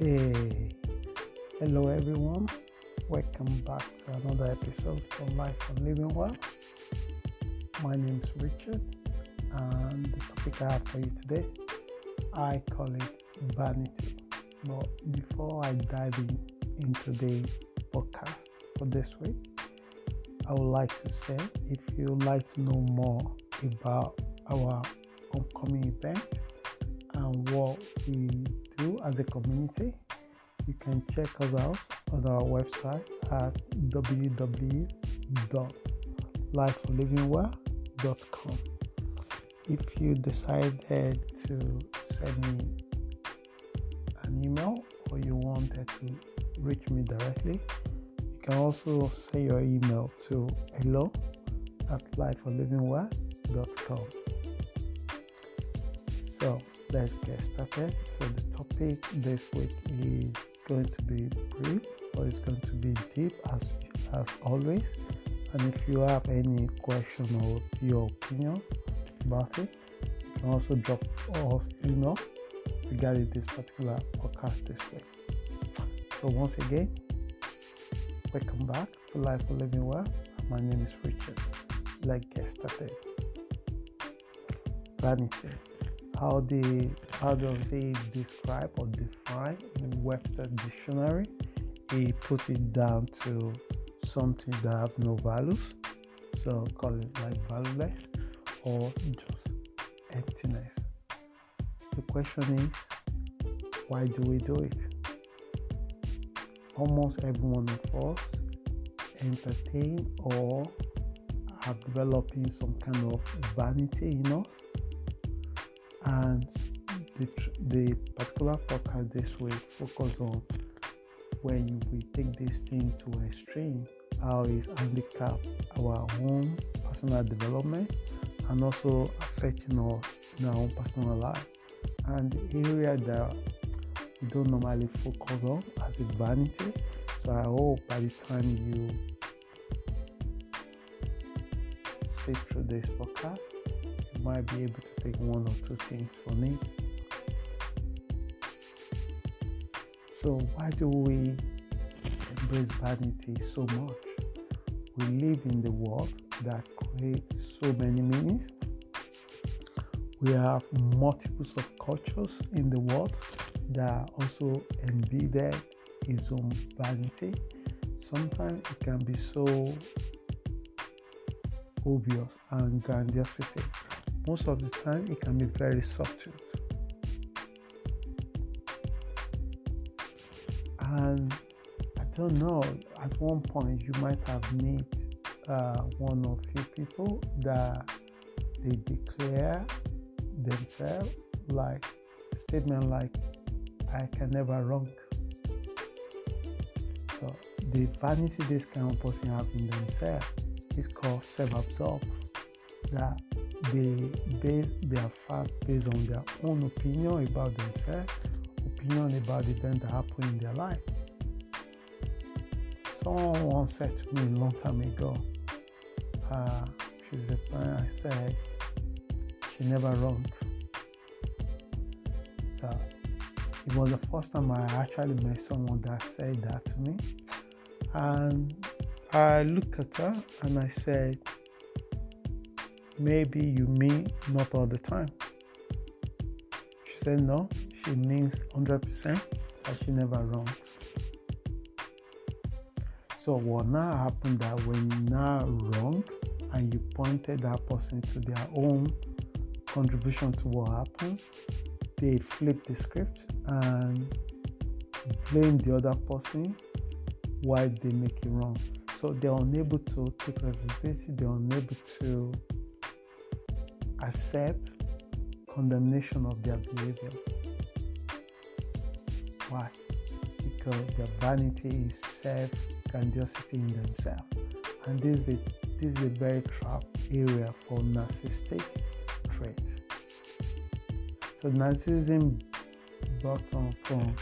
Hey, hello everyone. Welcome back to another episode from Life for Living Well. My name is Richard, and the topic I have for you today, I call it vanity. But before I dive in into the podcast for this week, I would like to say if you'd like to know more about our upcoming event and what we do as a community, you can check us out on our website at www.lifeforlivingwell.com. If you decided to send me an email or you wanted to reach me directly, you can also send your email to hello at lifeforlivingwell.com. So let's get started. So the topic this week is going to be brief, or it's going to be deep as as always. And if you have any question or your opinion about it, you can also drop off email regarding this particular podcast this week. So once again, welcome back to Life for Living Well. My name is Richard. Let's get started. Vanity how the how does he describe or define in Webster dictionary? He put it down to something that have no values, so call it like valueless or just emptiness. The question is, why do we do it? Almost every one of us entertain or have developing some kind of vanity in us and the, the particular podcast this week focus on when we take this thing to extreme how it handicap our own personal development and also affecting us in our own personal life. And the area that we don't normally focus on as a vanity so i hope by the time you sit through this podcast you might be able to take one or two things from it. So, why do we embrace vanity so much? We live in the world that creates so many meanings. We have multiples of cultures in the world that also embedded its own vanity. Sometimes it can be so obvious and grandiosity most of the time it can be very subtle. And I don't know, at one point you might have met uh, one or few people that they declare themselves like a statement like, I can never wrong. So the vanity this kind of person have in themselves is called self-absorbed. That they base their fact based on their own opinion about themselves, opinion about the event that happened in their life. Someone once said to me a long time ago, uh, she's a friend, I said, she never wrong. So it was the first time I actually met someone that said that to me. And I looked at her and I said, maybe you mean not all the time. She said no, she means 100% that she never wrong. So what now happened that when now wrong and you pointed that person to their own contribution to what happened, they flip the script and blame the other person why they make it wrong. So they're unable to take responsibility, they're unable to accept condemnation of their behavior. Why? Because their vanity is self grandiosity in themselves. And this is, a, this is a very trap area for narcissistic traits. So narcissism on from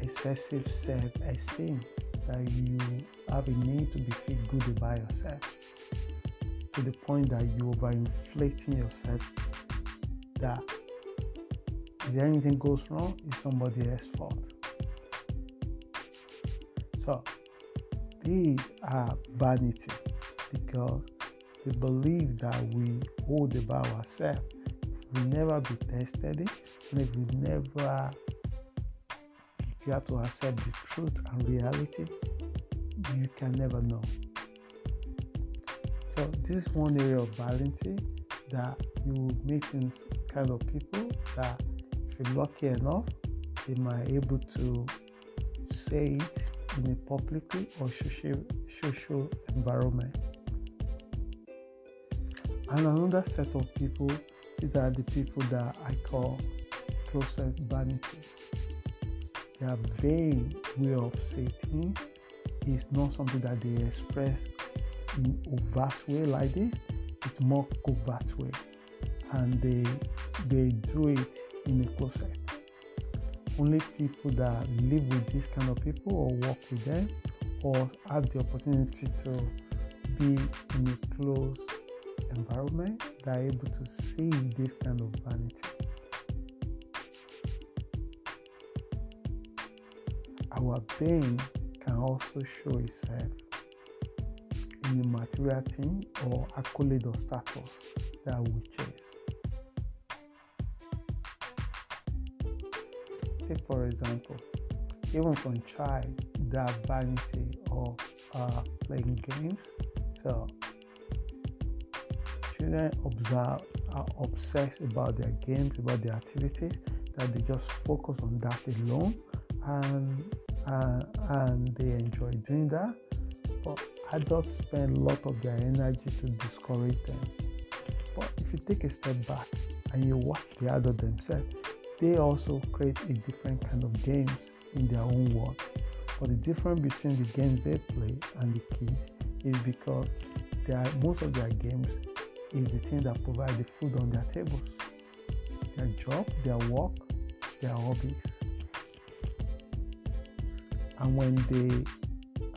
excessive self-esteem that you have a need to be feel good about yourself to the point that you overinflating yourself that if anything goes wrong, it's somebody else's fault. So these are vanity because they believe that we hold about ourselves. We never be tested it, and if we never you have to accept the truth and reality, you can never know. So this is one area of vanity that you will meet in kind of people that if you're lucky enough, they might able to say it in a publicly or social social environment. And another set of people these are the people that I call closet vanity. Their vain way of saying is not something that they express in overt way like this. It's more covert way, and they they do it in a closet. Only people that live with this kind of people or work with them or have the opportunity to be in a close environment that are able to see this kind of vanity. Our being can also show itself in a material thing or accolade or status that we chase. Take for example, even from child, that vanity of uh, playing games. So children observe are obsessed about their games, about their activities, that they just focus on that alone and uh, and they enjoy doing that. But adults spend a lot of their energy to discourage them. But if you take a step back and you watch the adult themselves, they also create a different kind of games in their own world. But the difference between the games they play and the kids is because they are, most of their games is the thing that provide the food on their tables. Their job, their work, their hobbies. And when they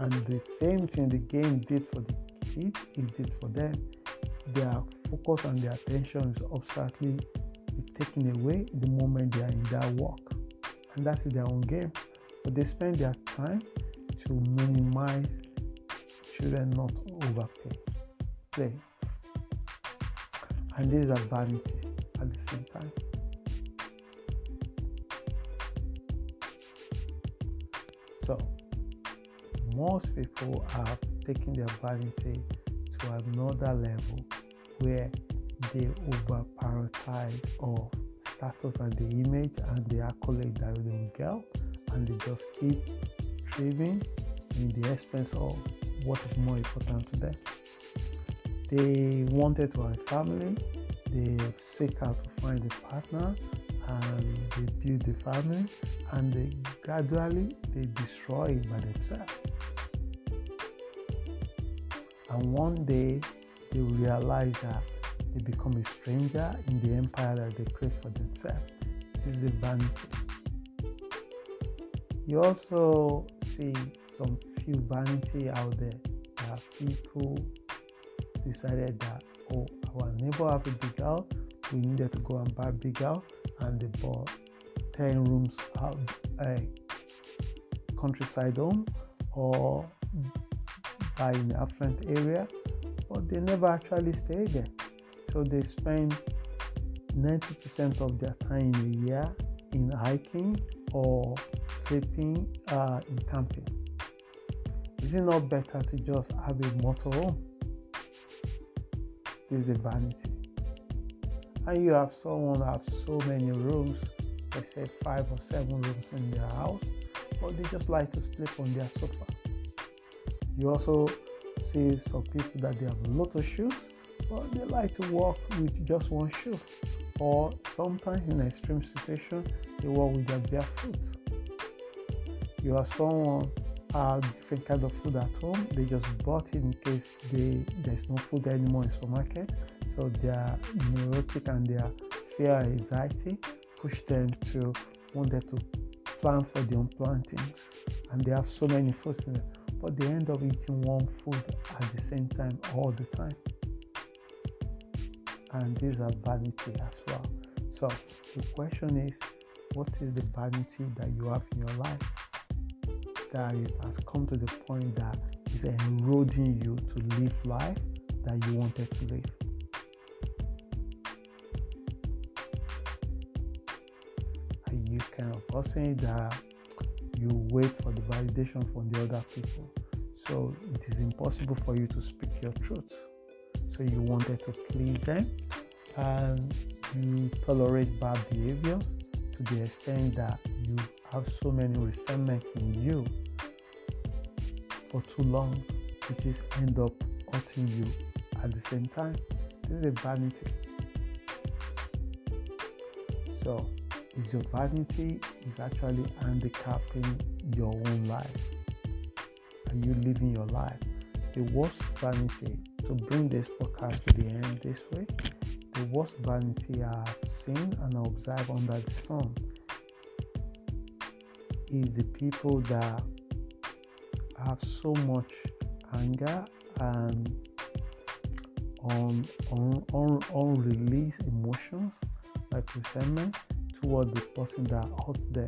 and the same thing the game did for the kids, it did for them. Their focus and their attention is obviously taken away the moment they are in their work. And that's their own game. But they spend their time to minimize children not overplay. Play. And these are vanity at the same time. So most people have taken their vanity to another level where they over prioritize of status and the image and the accolade that they will get and they just keep thriving in the expense of what is more important to them. They wanted to have a family, they seek out to find a partner and they build the family and they gradually they destroy it by themselves. And one day they realize that they become a stranger in the empire that they create for themselves. This is a vanity. You also see some few vanity out there. Are people decided that oh our neighbor have a big house, we needed to go and buy big house, and they bought ten rooms out a countryside home or buy in affluent area, but they never actually stay there. So they spend 90% of their time in a year in hiking or sleeping uh, in camping. Is it not better to just have a motorhome? This is a vanity. And you have someone have so many rooms, let's say five or seven rooms in their house, but they just like to sleep on their sofa. You also see some people that they have a lot of shoes, but they like to walk with just one shoe. Or sometimes in extreme situation, they walk with their barefoot. You are someone have different kind of food at home. They just bought it in case they there's no food anymore in the supermarket. So their neurotic and their fear anxiety push them to want them to plan for the unplantings. And they have so many foods in them, but they end up eating one food at the same time all the time and these are vanity as well. So the question is, what is the vanity that you have in your life? that it has come to the point that it's eroding you to live life that you wanted to live. Kind of person that you wait for the validation from the other people? So it is impossible for you to speak your truth. So you wanted to please them and you tolerate bad behavior to the extent that you have so many resentment in you for too long, which is end up hurting you at the same time. This is a vanity. So, is your vanity is actually handicapping your own life? Are you living your life? The worst vanity to bring this podcast to the end this way. The worst vanity I have seen and observed under the sun is the people that have so much anger and on, on, on unreleased emotions like resentment toward the person that hurts them.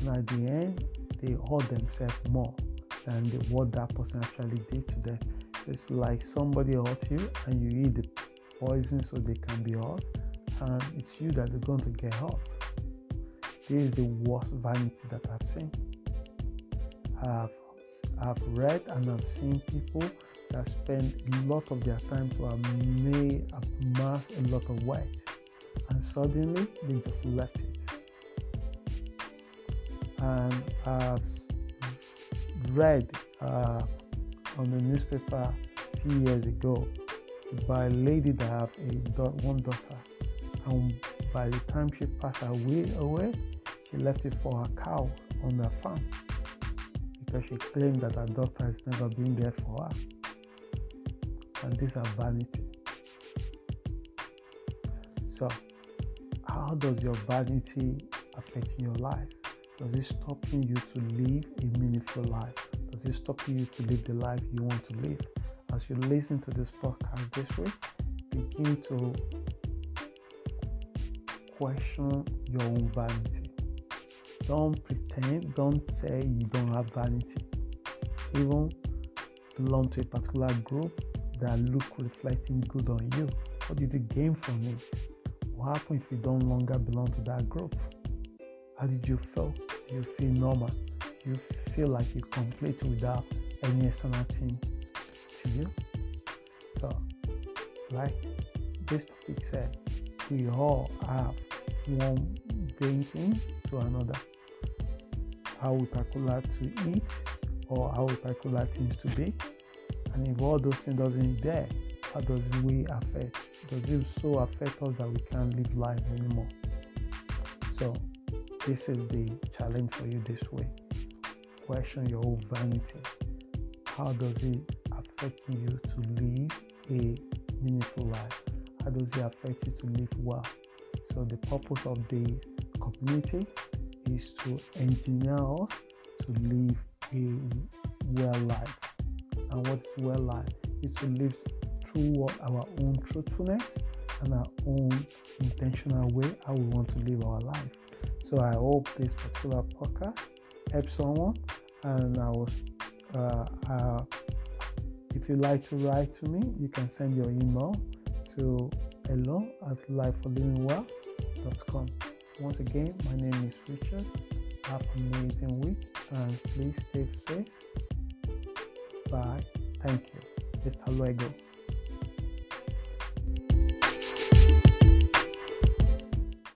And at the end, they hurt themselves more than the, what that person actually did to them. It's like somebody hurt you and you eat the poison so they can be hurt, and it's you that are going to get hurt. This is the worst vanity that I've seen. I've, I've read and I've seen people that spend a lot of their time to amass a lot of wealth and suddenly they just left it. And I've read uh, on the newspaper a few years ago by a lady that have a one daughter and by the time she passed away, away she left it for her cow on the farm because she claimed that her daughter has never been there for her. And these are vanity. So, how does your vanity affect your life? Does it stopping you to live a meaningful life? Does it stopping you to live the life you want to live? As you listen to this podcast this week, begin to question your own vanity. Don't pretend, don't say you don't have vanity. Even belong to a particular group that look reflecting good on you. What did you gain from it? What happens if you don't longer belong to that group? How did you feel? You feel normal? You feel like you complete without any external thing to you? So, like this topic said, we all have one thing to another how we particular to eat or how we particular things to be. And if all those things doesn't there, how does we affect? Does it so affect us that we can't live life anymore? So this is the challenge for you this way. Question your own vanity. How does it affect you to live a meaningful life? How does it affect you to live well? So the purpose of the community is to engineer us to live a well life. And what is well life? Is to live through our own truthfulness and our own intentional way how we want to live our life. So I hope this particular podcast helps someone. And I was, uh, uh, if you like to write to me, you can send your email to hello at lifeforlivingwell.com. Once again, my name is Richard. Have an amazing week and please stay safe. Bye. Thank you. Hasta luego.